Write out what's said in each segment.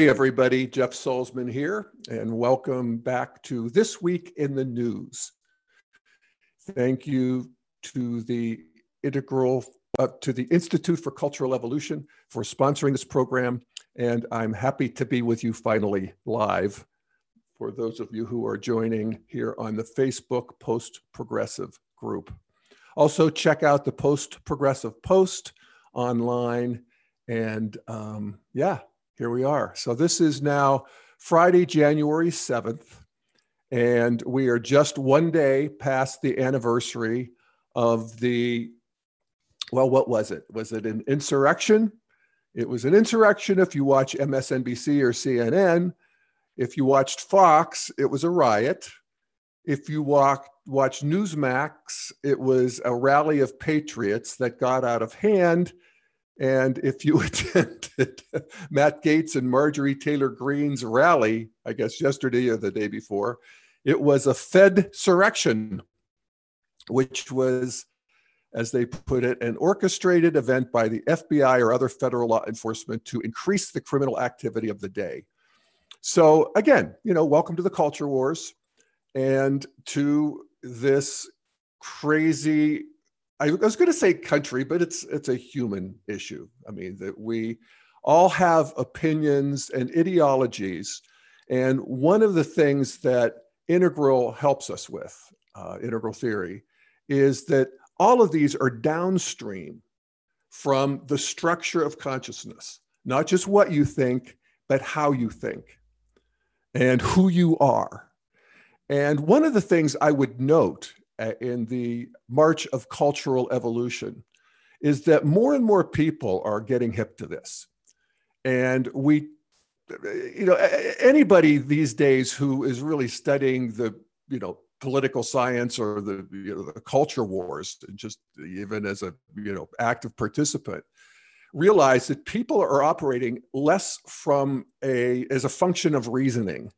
Hey, everybody, Jeff Salzman here, and welcome back to This Week in the News. Thank you to the Integral, uh, to the Institute for Cultural Evolution for sponsoring this program, and I'm happy to be with you finally live for those of you who are joining here on the Facebook Post Progressive group. Also, check out the Post Progressive post online, and um, yeah, here we are. So this is now Friday, January 7th, and we are just one day past the anniversary of the, well, what was it? Was it an insurrection? It was an insurrection if you watch MSNBC or CNN. If you watched Fox, it was a riot. If you watch Newsmax, it was a rally of patriots that got out of hand and if you attended Matt Gaetz and Marjorie Taylor Greene's rally, I guess yesterday or the day before, it was a Fed surrection, which was, as they put it, an orchestrated event by the FBI or other federal law enforcement to increase the criminal activity of the day. So, again, you know, welcome to the culture wars and to this crazy I was going to say country, but it's it's a human issue. I mean that we all have opinions and ideologies, and one of the things that integral helps us with, uh, integral theory, is that all of these are downstream from the structure of consciousness, not just what you think, but how you think, and who you are. And one of the things I would note in the march of cultural evolution is that more and more people are getting hip to this. And we, you know, anybody these days who is really studying the, you know, political science or the, you know, the culture wars, just even as a, you know, active participant, realize that people are operating less from a, as a function of reasoning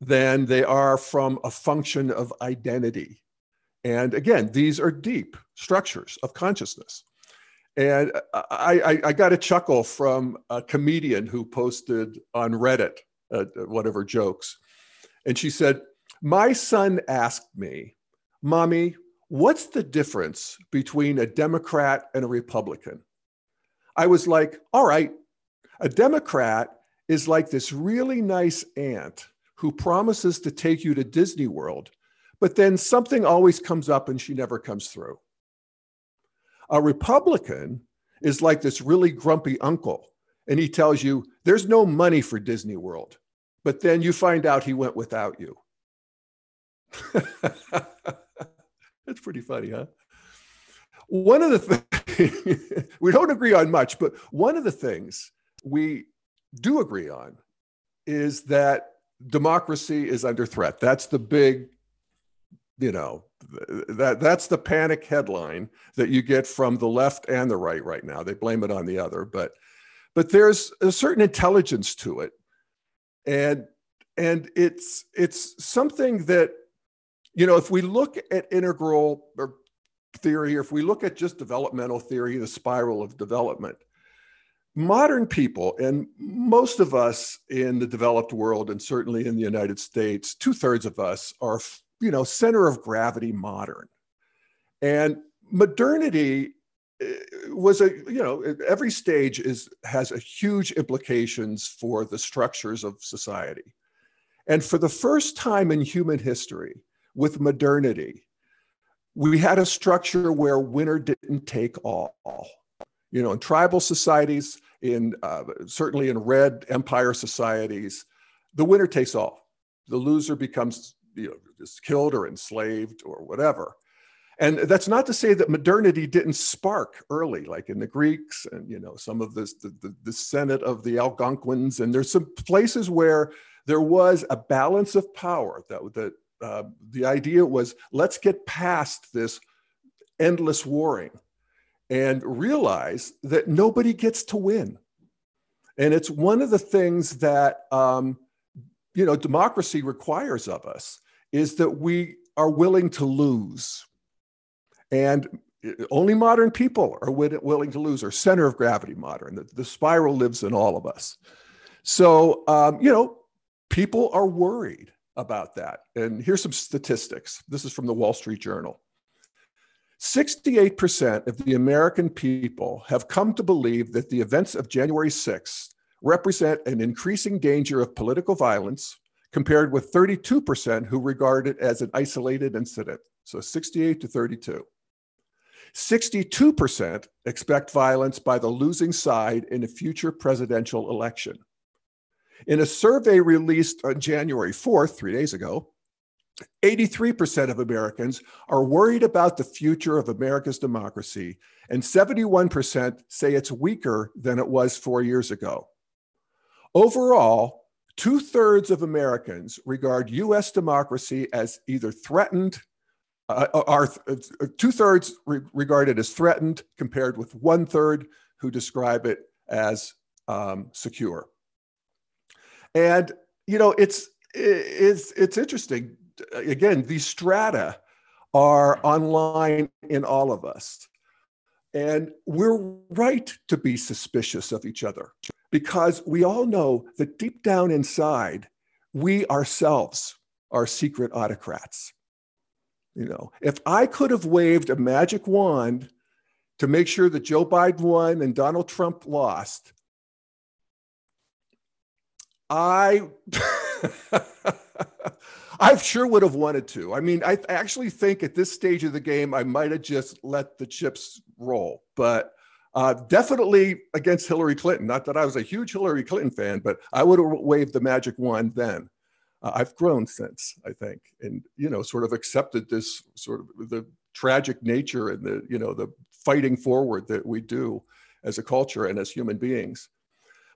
than they are from a function of identity and again, these are deep structures of consciousness. And I, I, I got a chuckle from a comedian who posted on Reddit, uh, whatever jokes. And she said, My son asked me, Mommy, what's the difference between a Democrat and a Republican? I was like, All right, a Democrat is like this really nice aunt who promises to take you to Disney World but then something always comes up and she never comes through. A Republican is like this really grumpy uncle, and he tells you there's no money for Disney World, but then you find out he went without you. That's pretty funny, huh? One of the things we don't agree on much, but one of the things we do agree on is that democracy is under threat. That's the big you know that that's the panic headline that you get from the left and the right right now. They blame it on the other but but there's a certain intelligence to it. And and it's it's something that you know if we look at integral or theory or if we look at just developmental theory the spiral of development modern people and most of us in the developed world and certainly in the united states two-thirds of us are you know, center of gravity modern. And modernity eh, was a you know every stage is has a huge implications for the structures of society. And for the first time in human history with modernity we had a structure where winner didn't take all. You know in tribal societies in uh, certainly in red empire societies the winner takes all. The loser becomes you know, just killed or enslaved or whatever. And that's not to say that modernity didn't spark early, like in the Greeks and you know some of this, the, the, the Senate of the Algonquins, and there's some places where there was a balance of power. That that uh, the idea was let's get past this endless warring and realize that nobody gets to win. And it's one of the things that um, you know democracy requires of us is that we are willing to lose. And only modern people are willing to lose, or center of gravity modern. The, the spiral lives in all of us. So, um, you know, people are worried about that. And here's some statistics. This is from the Wall Street Journal. 68% of the American people have come to believe that the events of January 6th represent an increasing danger of political violence, compared with 32% who regard it as an isolated incident. So 68 to 32. 62% expect violence by the losing side in a future presidential election. In a survey released on January 4th, three days ago, 83% of Americans are worried about the future of America's democracy, and 71% say it's weaker than it was four years ago. Overall, two thirds of Americans regard US democracy as either threatened, uh, are uh, two thirds re- regard it as threatened, compared with one third who describe it as um, secure. And you know, it's it's it's interesting. Again, these strata are online in all of us. And we're right to be suspicious of each other because we all know that deep down inside, we ourselves are secret autocrats. You know, if I could have waved a magic wand to make sure that Joe Biden won and Donald Trump lost, I I sure would have wanted to. I mean, I actually think at this stage of the game, I might have just let the chips roll. But uh, definitely against Hillary Clinton. Not that I was a huge Hillary Clinton fan, but I would have waved the magic wand then. Uh, I've grown since, I think, and you know, sort of accepted this sort of the tragic nature and the you know the fighting forward that we do as a culture and as human beings.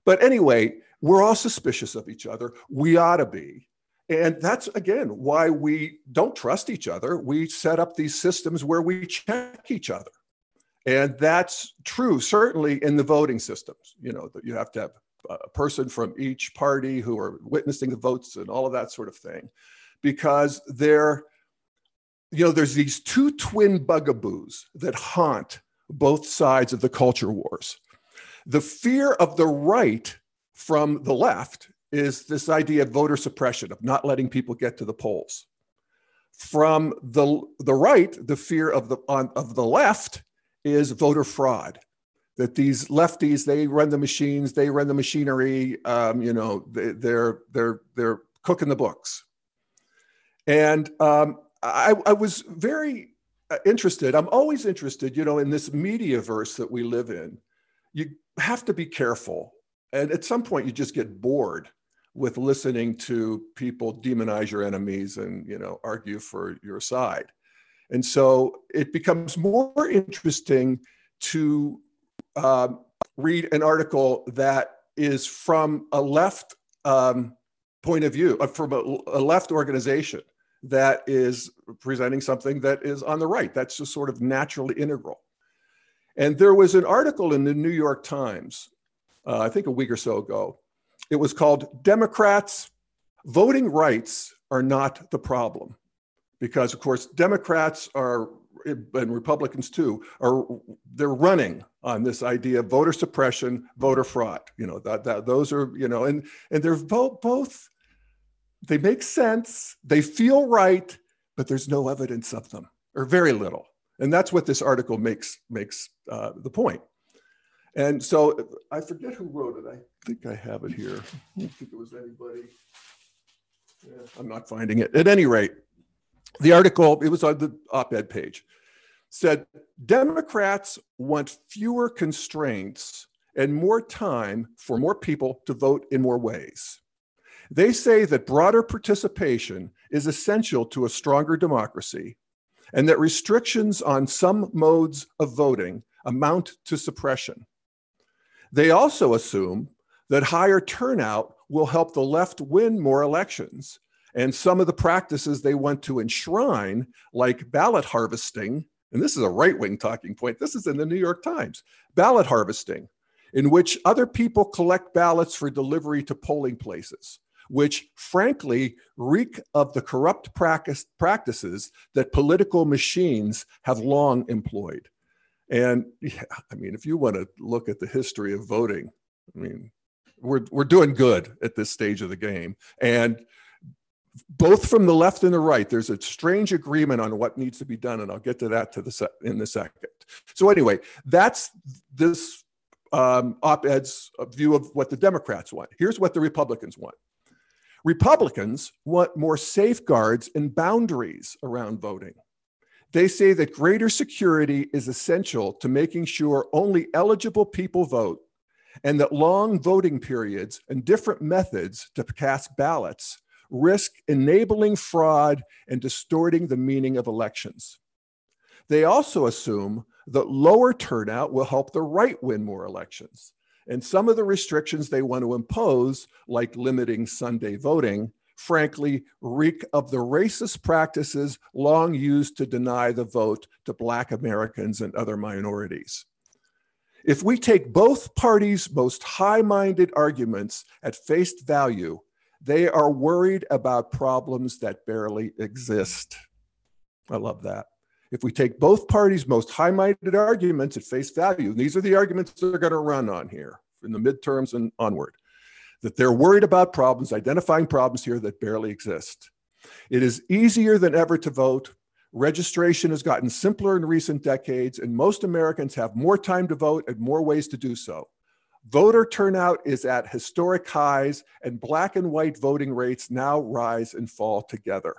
But anyway, we're all suspicious of each other. We ought to be. And that's again why we don't trust each other. We set up these systems where we check each other. And that's true, certainly in the voting systems. You know, that you have to have a person from each party who are witnessing the votes and all of that sort of thing, because they're, you know, there's these two twin bugaboos that haunt both sides of the culture wars. The fear of the right from the left is this idea of voter suppression, of not letting people get to the polls. From the, the right, the fear of the, on, of the left is voter fraud. That these lefties, they run the machines, they run the machinery, um, you know, they, they're, they're, they're cooking the books. And um, I, I was very uh, interested, I'm always interested, you know, in this media verse that we live in. You have to be careful and at some point you just get bored with listening to people demonize your enemies and you know argue for your side and so it becomes more interesting to um, read an article that is from a left um, point of view uh, from a, a left organization that is presenting something that is on the right that's just sort of naturally integral and there was an article in the new york times uh, I think a week or so ago. It was called Democrats Voting Rights Are Not the Problem. Because, of course, Democrats are, and Republicans too, are they're running on this idea of voter suppression, voter fraud. You know, that, that those are, you know, and, and they're both, both, they make sense, they feel right, but there's no evidence of them, or very little. And that's what this article makes, makes uh, the point. And so I forget who wrote it. I think I have it here. I don't think it was anybody. Yeah, I'm not finding it. At any rate, the article, it was on the op ed page, said Democrats want fewer constraints and more time for more people to vote in more ways. They say that broader participation is essential to a stronger democracy and that restrictions on some modes of voting amount to suppression. They also assume that higher turnout will help the left win more elections. And some of the practices they want to enshrine, like ballot harvesting, and this is a right wing talking point, this is in the New York Times ballot harvesting, in which other people collect ballots for delivery to polling places, which frankly reek of the corrupt practice, practices that political machines have long employed. And yeah, I mean, if you want to look at the history of voting, I mean, we're, we're doing good at this stage of the game. And both from the left and the right, there's a strange agreement on what needs to be done, and I'll get to that to the se- in the second. So anyway, that's this um, op-ed's view of what the Democrats want. Here's what the Republicans want. Republicans want more safeguards and boundaries around voting. They say that greater security is essential to making sure only eligible people vote and that long voting periods and different methods to cast ballots risk enabling fraud and distorting the meaning of elections. They also assume that lower turnout will help the right win more elections. And some of the restrictions they want to impose, like limiting Sunday voting, frankly, reek of the racist practices long used to deny the vote to Black Americans and other minorities. If we take both parties' most high minded arguments at face value, they are worried about problems that barely exist. I love that. If we take both parties' most high minded arguments at face value, these are the arguments they're going to run on here in the midterms and onward, that they're worried about problems, identifying problems here that barely exist. It is easier than ever to vote. Registration has gotten simpler in recent decades, and most Americans have more time to vote and more ways to do so. Voter turnout is at historic highs, and black and white voting rates now rise and fall together.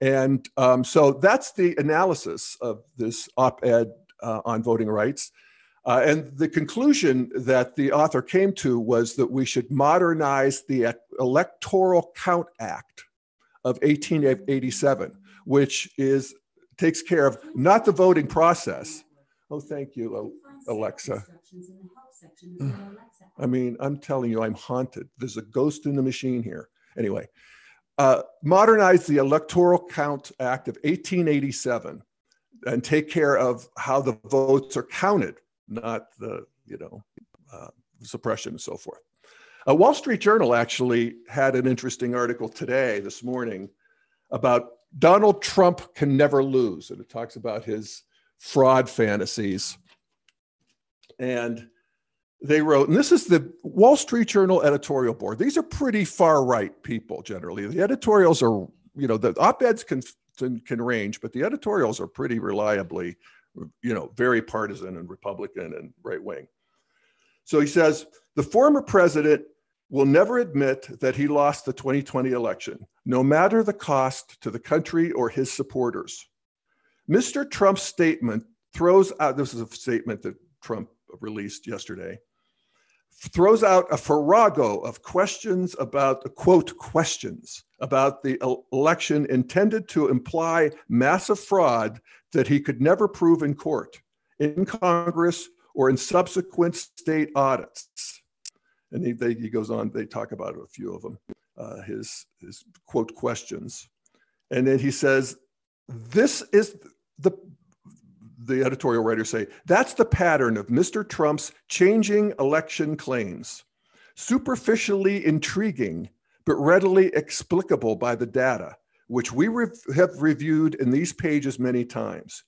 And um, so that's the analysis of this op ed uh, on voting rights. Uh, and the conclusion that the author came to was that we should modernize the Electoral Count Act of 1887, which is takes care of not the voting process. Oh, thank you, Alexa. I mean, I'm telling you, I'm haunted. There's a ghost in the machine here. Anyway, uh, modernize the Electoral Count Act of 1887 and take care of how the votes are counted, not the, you know, uh, suppression and so forth. A Wall Street Journal actually had an interesting article today, this morning, about Donald Trump can never lose. And it talks about his fraud fantasies. And they wrote, and this is the Wall Street Journal editorial board. These are pretty far right people generally. The editorials are, you know, the op eds can, can range, but the editorials are pretty reliably, you know, very partisan and Republican and right wing. So he says the former president will never admit that he lost the 2020 election, no matter the cost to the country or his supporters. Mr. Trump's statement throws out this is a statement that Trump released yesterday throws out a farrago of questions about the quote questions about the election intended to imply massive fraud that he could never prove in court, in Congress, or in subsequent state audits. And he, they, he goes on, they talk about a few of them, uh, his, his quote questions. And then he says, This is the the editorial writers say that's the pattern of Mr. Trump's changing election claims. Superficially intriguing, but readily explicable by the data, which we re- have reviewed in these pages many times.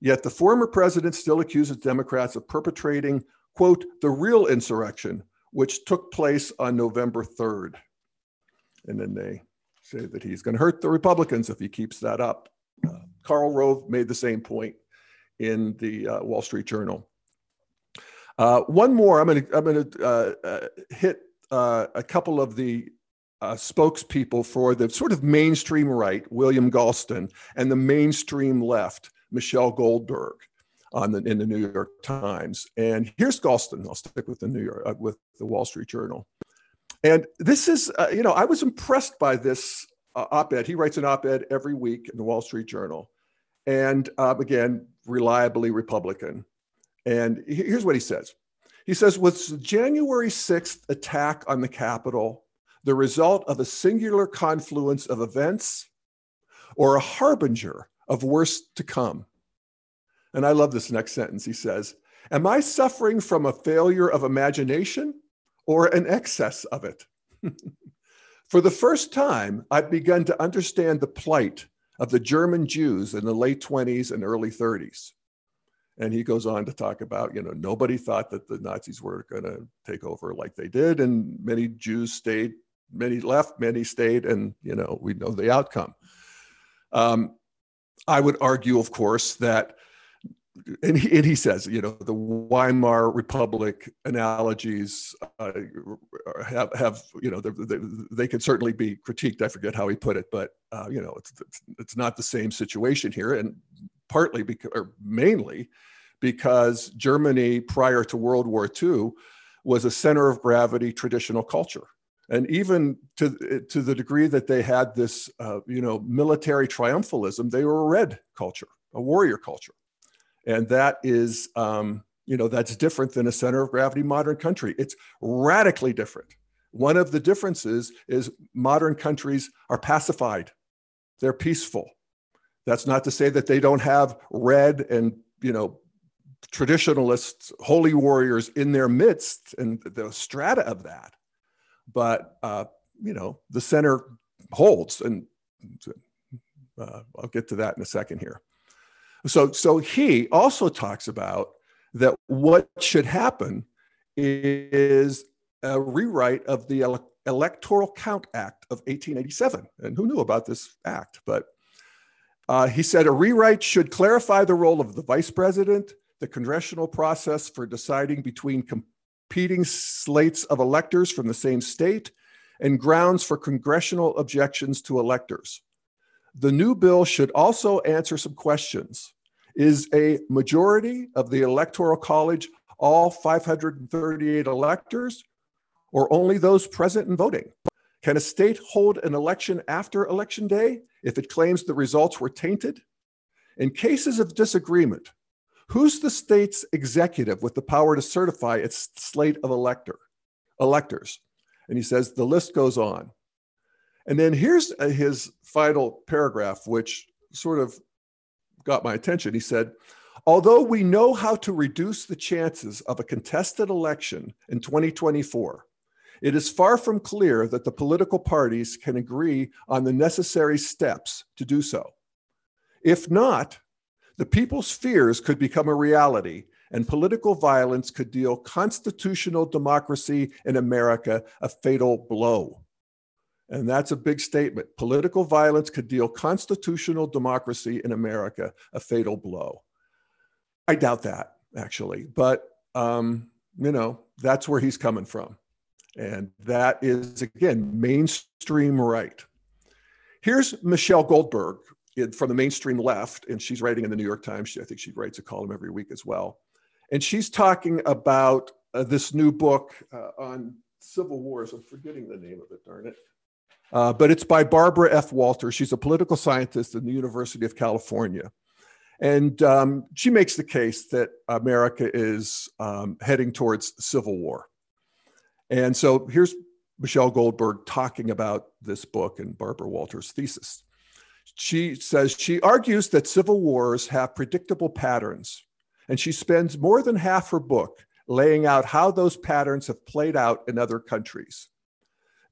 Yet the former president still accuses Democrats of perpetrating, quote, the real insurrection, which took place on November 3rd. And then they say that he's going to hurt the Republicans if he keeps that up. Uh, Karl Rove made the same point in the uh, Wall Street Journal. Uh, one more, I'm going to I'm uh, uh, hit uh, a couple of the spokespeople for the sort of mainstream right, William Galston, and the mainstream left, Michelle Goldberg, on the, in the New York Times. And here's Galston. I'll stick with the New York with the Wall Street Journal. And this is, you know, I was impressed by this op-ed. He writes an op-ed every week in the Wall Street Journal and uh, again, reliably Republican. And here's what he says He says, Was the January 6th attack on the Capitol the result of a singular confluence of events or a harbinger of worse to come? And I love this next sentence. He says, Am I suffering from a failure of imagination or an excess of it? For the first time, I've begun to understand the plight of the German Jews in the late 20s and early 30s. And he goes on to talk about, you know, nobody thought that the Nazis were going to take over like they did. And many Jews stayed, many left, many stayed. And, you know, we know the outcome. Um, I would argue, of course, that and he, and he says, you know, the Weimar Republic analogies uh, have, have, you know, they, they can certainly be critiqued. I forget how he put it, but, uh, you know, it's, it's, not the same situation here. And partly because, or mainly because Germany prior to World War II was a center of gravity traditional culture. And even to, to the degree that they had this, uh, you know, military triumphalism, they were a red culture, a warrior culture and that is, um, you know, that's different than a center of gravity modern country. It's radically different. One of the differences is modern countries are pacified, they're peaceful. That's not to say that they don't have red and, you know, traditionalists, holy warriors in their midst and the strata of that. But, uh, you know, the center holds. And uh, I'll get to that in a second here. So, so he also talks about that what should happen is a rewrite of the ele- Electoral Count Act of 1887. And who knew about this act? But uh, he said a rewrite should clarify the role of the vice president, the congressional process for deciding between competing slates of electors from the same state, and grounds for congressional objections to electors. The new bill should also answer some questions. Is a majority of the Electoral College all 538 electors, or only those present and voting? Can a state hold an election after election day if it claims the results were tainted? In cases of disagreement, who's the state's executive with the power to certify its slate of elector, electors? And he says the list goes on. And then here's uh, his final paragraph, which sort of got my attention. He said, Although we know how to reduce the chances of a contested election in 2024, it is far from clear that the political parties can agree on the necessary steps to do so. If not, the people's fears could become a reality and political violence could deal constitutional democracy in America a fatal blow. And that's a big statement. Political violence could deal constitutional democracy in America a fatal blow. I doubt that, actually. But, um, you know, that's where he's coming from. And that is, again, mainstream right. Here's Michelle Goldberg from the mainstream left, and she's writing in the New York Times. I think she writes a column every week as well. And she's talking about uh, this new book uh, on civil wars. I'm forgetting the name of it, darn it. Uh, but it's by Barbara F. Walter. She's a political scientist in the University of California. And um, she makes the case that America is um, heading towards civil war. And so here's Michelle Goldberg talking about this book and Barbara Walter's thesis. She says she argues that civil wars have predictable patterns, and she spends more than half her book laying out how those patterns have played out in other countries.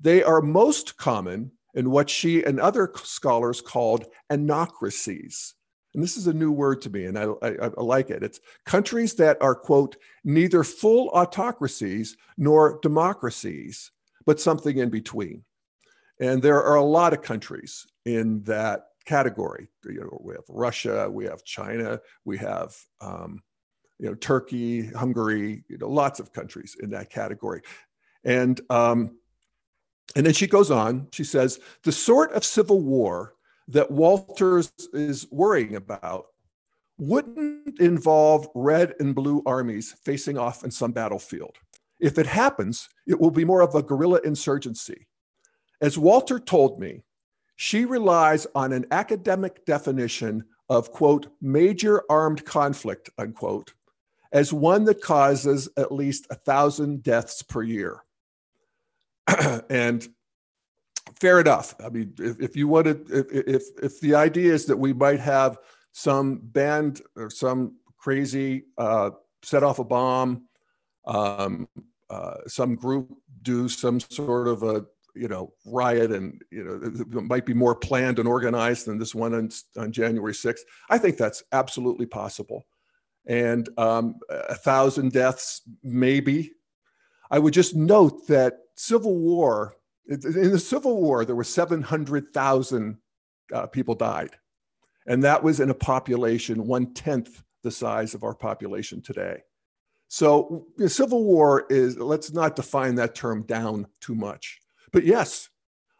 They are most common in what she and other scholars called anocracies. And this is a new word to me, and I, I, I, like it. It's countries that are, quote, neither full autocracies nor democracies, but something in between. And there are a lot of countries in that category. You know, we have Russia, we have China, we have um, you know Turkey, Hungary, you know, lots of countries in that category. And um, and then she goes on, she says, the sort of civil war that Walters is worrying about wouldn't involve red and blue armies facing off in some battlefield. If it happens, it will be more of a guerrilla insurgency. As Walter told me, she relies on an academic definition of, quote, major armed conflict, unquote, as one that causes at least a thousand deaths per year. and fair enough. I mean, if, if you wanted, if, if, if the idea is that we might have some band or some crazy uh, set off a bomb, um, uh, some group do some sort of a you know riot and you know it might be more planned and organized than this one on, on january 6th i think that's absolutely possible and um, a thousand deaths, maybe. I would just note that Civil War, in the Civil War, there were 700,000 uh, people died. And that was in a population one tenth the size of our population today. So the Civil War is, let's not define that term down too much. But yes,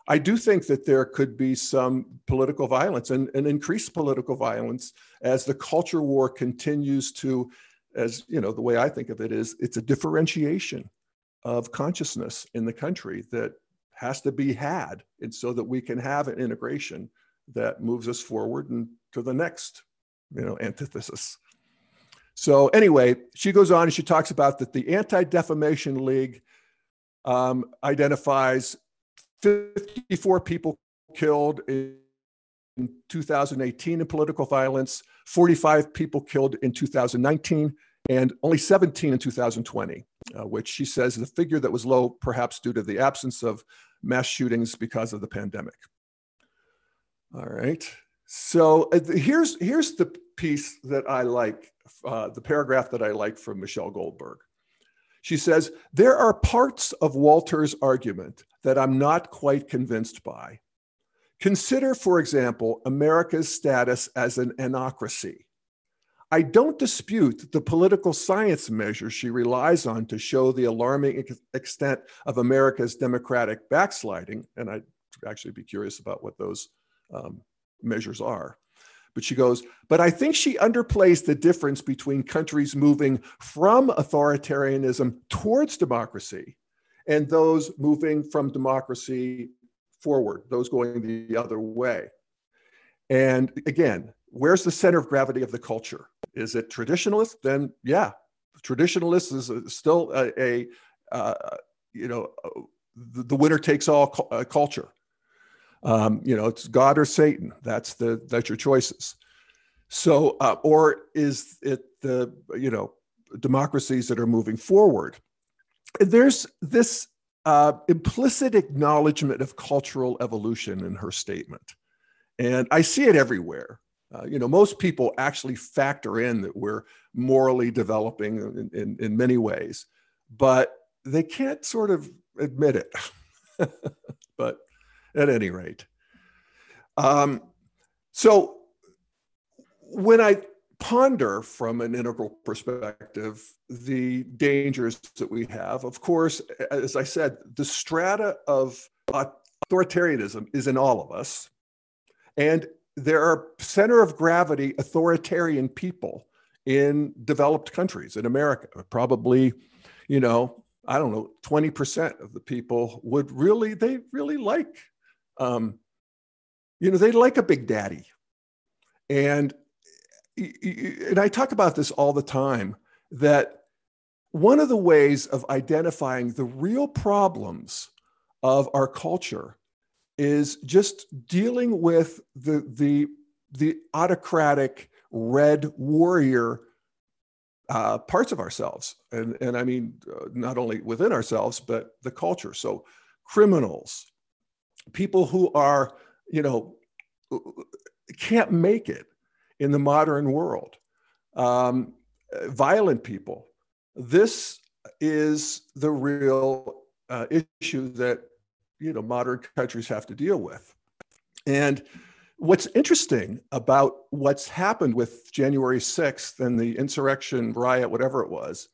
I do think that there could be some political violence and, and increased political violence as the culture war continues to, as you know, the way I think of it is it's a differentiation of consciousness in the country that has to be had, and so that we can have an integration that moves us forward and to the next, you know, antithesis. So anyway, she goes on and she talks about that the Anti-Defamation League um, identifies 54 people killed in 2018 in political violence, 45 people killed in 2019, and only 17 in 2020, uh, which she says is a figure that was low, perhaps due to the absence of mass shootings because of the pandemic. All right. So uh, here's here's the piece that I like, uh, the paragraph that I like from Michelle Goldberg. She says, There are parts of Walter's argument that I'm not quite convinced by. Consider, for example, America's status as an anocracy. I don't dispute the political science measures she relies on to show the alarming extent of America's democratic backsliding, and I'd actually be curious about what those um, measures are. But she goes, but I think she underplays the difference between countries moving from authoritarianism towards democracy and those moving from democracy forward, those going the other way. And again, where's the center of gravity of the culture? Is it traditionalist? Then, yeah, traditionalist is still a, a uh, you know, the, the, winner takes all cu- uh, culture. Um, you know, it's God or Satan. That's the that's your choices. So, uh, or is it the you know democracies that are moving forward? There's this uh, implicit acknowledgement of cultural evolution in her statement, and I see it everywhere. Uh, you know, most people actually factor in that we're morally developing in, in, in many ways, but they can't sort of admit it. but at any rate. Um, so when I ponder from an integral perspective the dangers that we have, of course, as I said, the strata of authoritarianism is in all of us. And there are center of gravity authoritarian people in developed countries in America, probably, you know, I don't know, 20% of the people would really, they really like um, you know, they like a big daddy. And, and I talk about this all the time that one of the ways of identifying the real problems of our culture is just dealing with the, the, the autocratic red warrior uh, parts of ourselves. And, and I mean, uh, not only within ourselves, but the culture. So, criminals, people who are, you know, can't make it in the modern world, um, violent people. This is the real uh, issue that you know modern countries have to deal with. And what's interesting about what's happened with January 6th and the insurrection riot, whatever it was,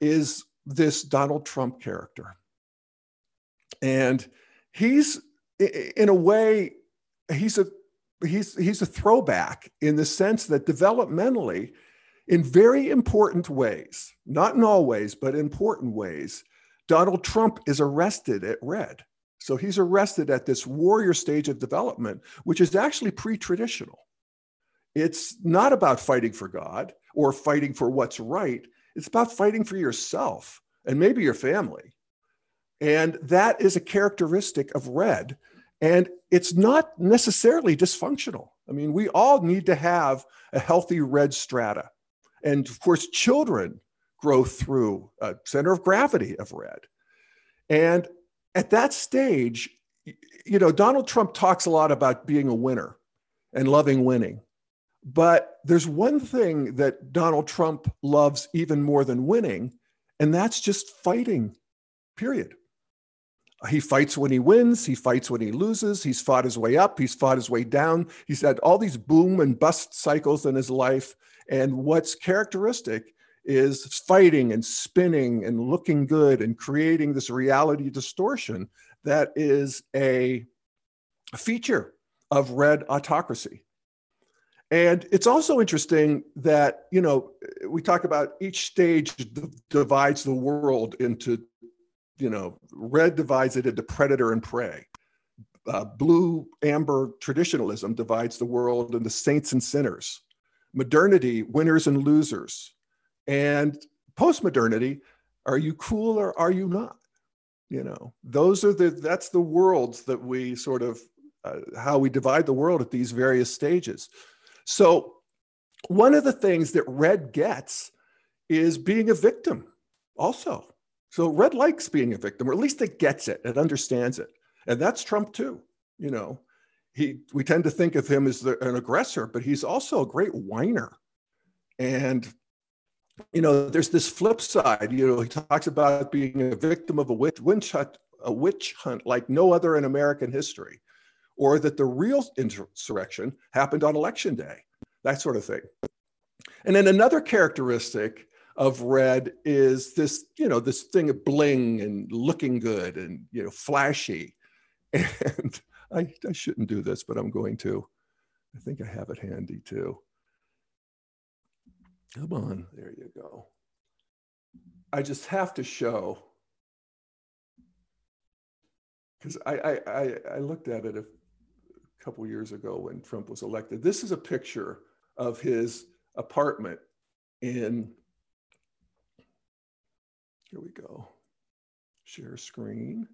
is this Donald Trump character. And he's in a way he's a he's he's a throwback in the sense that developmentally in very important ways not in all ways but important ways donald trump is arrested at red so he's arrested at this warrior stage of development which is actually pre-traditional it's not about fighting for god or fighting for what's right it's about fighting for yourself and maybe your family and that is a characteristic of red. And it's not necessarily dysfunctional. I mean, we all need to have a healthy red strata. And of course, children grow through a center of gravity of red. And at that stage, you know, Donald Trump talks a lot about being a winner and loving winning. But there's one thing that Donald Trump loves even more than winning, and that's just fighting, period. He fights when he wins, he fights when he loses, he's fought his way up, he's fought his way down. He's had all these boom and bust cycles in his life. And what's characteristic is fighting and spinning and looking good and creating this reality distortion that is a feature of red autocracy. And it's also interesting that, you know, we talk about each stage divides the world into, you know, red divides it into predator and prey. Uh, blue amber traditionalism divides the world into saints and sinners. Modernity, winners and losers. And post-modernity, are you cool or are you not? You know, those are the, that's the worlds that we sort of, uh, how we divide the world at these various stages. So, one of the things that Red gets is being a victim also. So, Red likes being a victim, or at least it gets it, it understands it. And that's Trump too. You know, he, we tend to think of him as the, an aggressor, but he's also a great whiner. And, you know, there's this flip side. You know, he talks about being a victim of a witch, witch hunt, a witch hunt like no other in American history or that the real insurrection happened on election day, that sort of thing. And then another characteristic of red is this, you know, this thing of bling and looking good and, you know, flashy. And I, I shouldn't do this, but I'm going to. I think I have it handy too. Come on, there you go. I just have to show because I, I, I, looked at it a couple years ago when Trump was elected. This is a picture of his apartment in, here we go, share screen.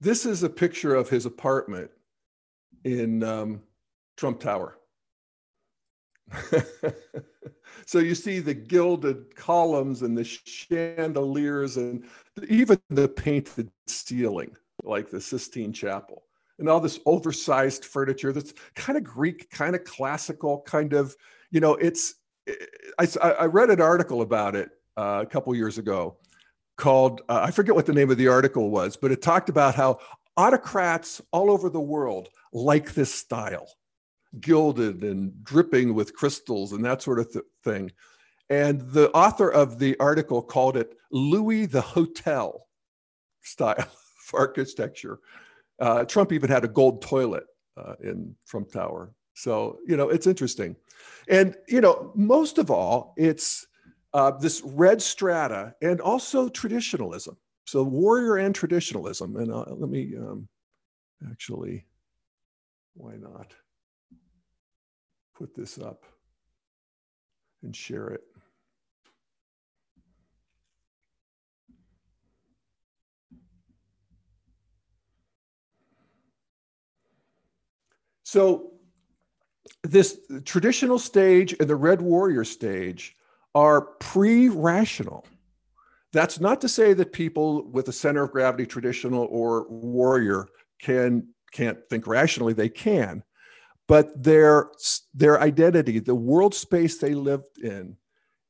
This is a picture of his apartment in um, Trump Tower. so you see the gilded columns and the chandeliers and even the painted ceiling like the Sistine Chapel, and all this oversized furniture that's kind of Greek, kind of classical, kind of, you know, it's, I, I read an article about it uh, a couple years ago called, uh, I forget what the name of the article was, but it talked about how autocrats all over the world like this style, gilded and dripping with crystals and that sort of th- thing. And the author of the article called it Louis the Hotel style of architecture. Uh, Trump even had a gold toilet uh, in Trump Tower. So, you know, it's interesting. And, you know, most of all, it's uh, this red strata and also traditionalism. So, warrior and traditionalism. And uh, let me um, actually, why not put this up and share it. So this traditional stage and the Red Warrior stage are pre-rational. That's not to say that people with a center of gravity, traditional or warrior, can can't think rationally. They can, but their their identity, the world space they lived in,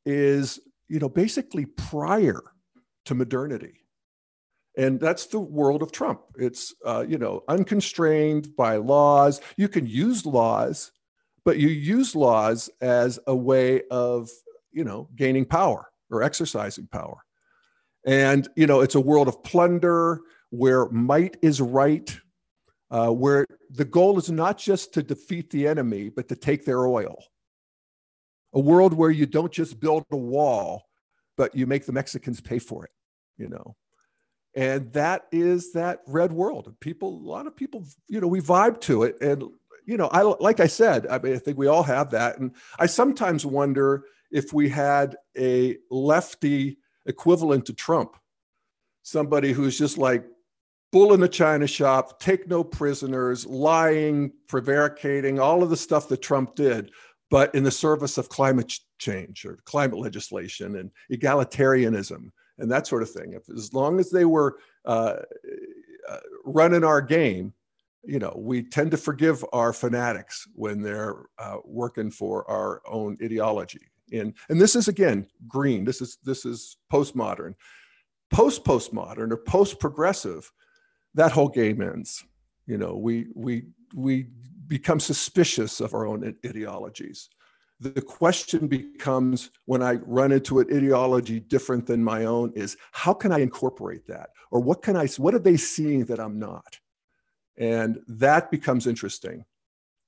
is you know basically prior to modernity and that's the world of Trump. It's uh, you know unconstrained by laws. You can use laws, but you use laws as a way of you know gaining power or exercising power. And you know it's a world of plunder where might is right, uh, where the goal is not just to defeat the enemy, but to take their oil. A world where you don't just build a wall, but you make the Mexicans pay for it. You know and that is that red world people a lot of people you know we vibe to it and you know i like i said i mean i think we all have that and i sometimes wonder if we had a lefty equivalent to trump somebody who's just like bull in the china shop take no prisoners lying prevaricating all of the stuff that trump did but in the service of climate change or climate legislation and egalitarianism and that sort of thing. If as long as they were uh, uh, running our game, you know, we tend to forgive our fanatics when they're uh, working for our own ideology. And, and this is again green. This is this is postmodern, post postmodern or post progressive. That whole game ends. You know, we we we become suspicious of our own ideologies. The question becomes when I run into an ideology different than my own is how can I incorporate that? Or what can I, what are they seeing that I'm not? And that becomes interesting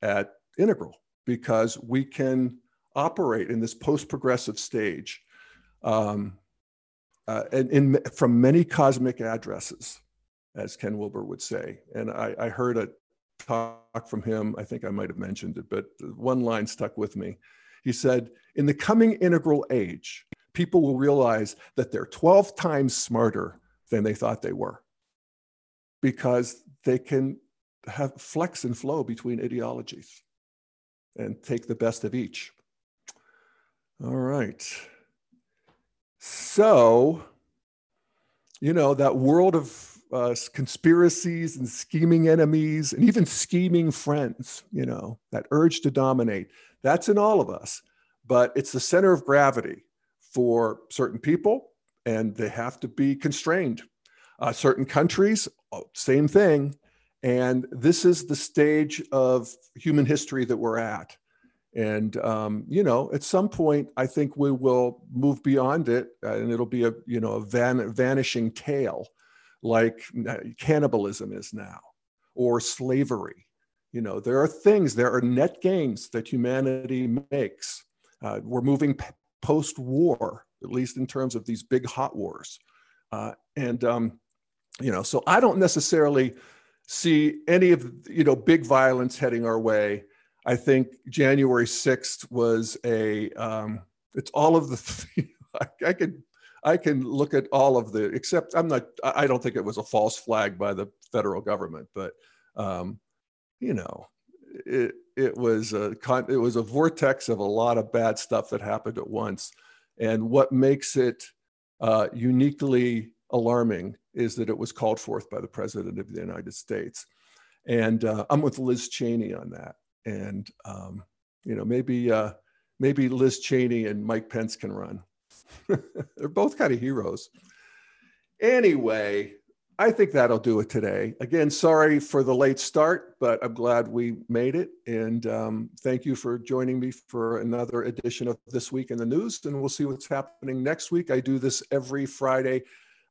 at Integral because we can operate in this post progressive stage um, uh, and in, from many cosmic addresses, as Ken Wilber would say. And I, I heard a talk from him. I think I might have mentioned it, but one line stuck with me. He said, In the coming integral age, people will realize that they're 12 times smarter than they thought they were because they can have flex and flow between ideologies and take the best of each. All right. So, you know, that world of uh, conspiracies and scheming enemies and even scheming friends, you know, that urge to dominate, that's in all of us. But it's the center of gravity for certain people, and they have to be constrained. Uh, certain countries, oh, same thing. And this is the stage of human history that we're at. And um, you know, at some point, I think we will move beyond it, uh, and it'll be a you know a van- vanishing tale, like uh, cannibalism is now, or slavery. You know, there are things, there are net gains that humanity makes. Uh, we're moving p- post-war, at least in terms of these big hot wars, uh, and um, you know, so I don't necessarily see any of you know big violence heading our way. I think January 6th was a um, it's all of the I, I can I can look at all of the except I'm not I don't think it was a false flag by the federal government, but um, you know it it was a it was a vortex of a lot of bad stuff that happened at once, and what makes it uh, uniquely alarming is that it was called forth by the president of the United States. And uh, I'm with Liz Cheney on that. And, um, you know, maybe, uh, maybe Liz Cheney and Mike Pence can run. They're both kind of heroes. Anyway, I think that'll do it today. Again, sorry for the late start, but I'm glad we made it. And um, thank you for joining me for another edition of This Week in the News. And we'll see what's happening next week. I do this every Friday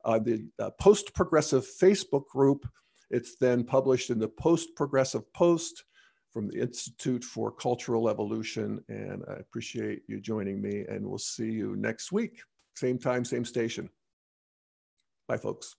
uh, the uh, Post Progressive Facebook group. It's then published in the Post Progressive Post from the Institute for Cultural Evolution. And I appreciate you joining me, and we'll see you next week. Same time, same station. Bye, folks.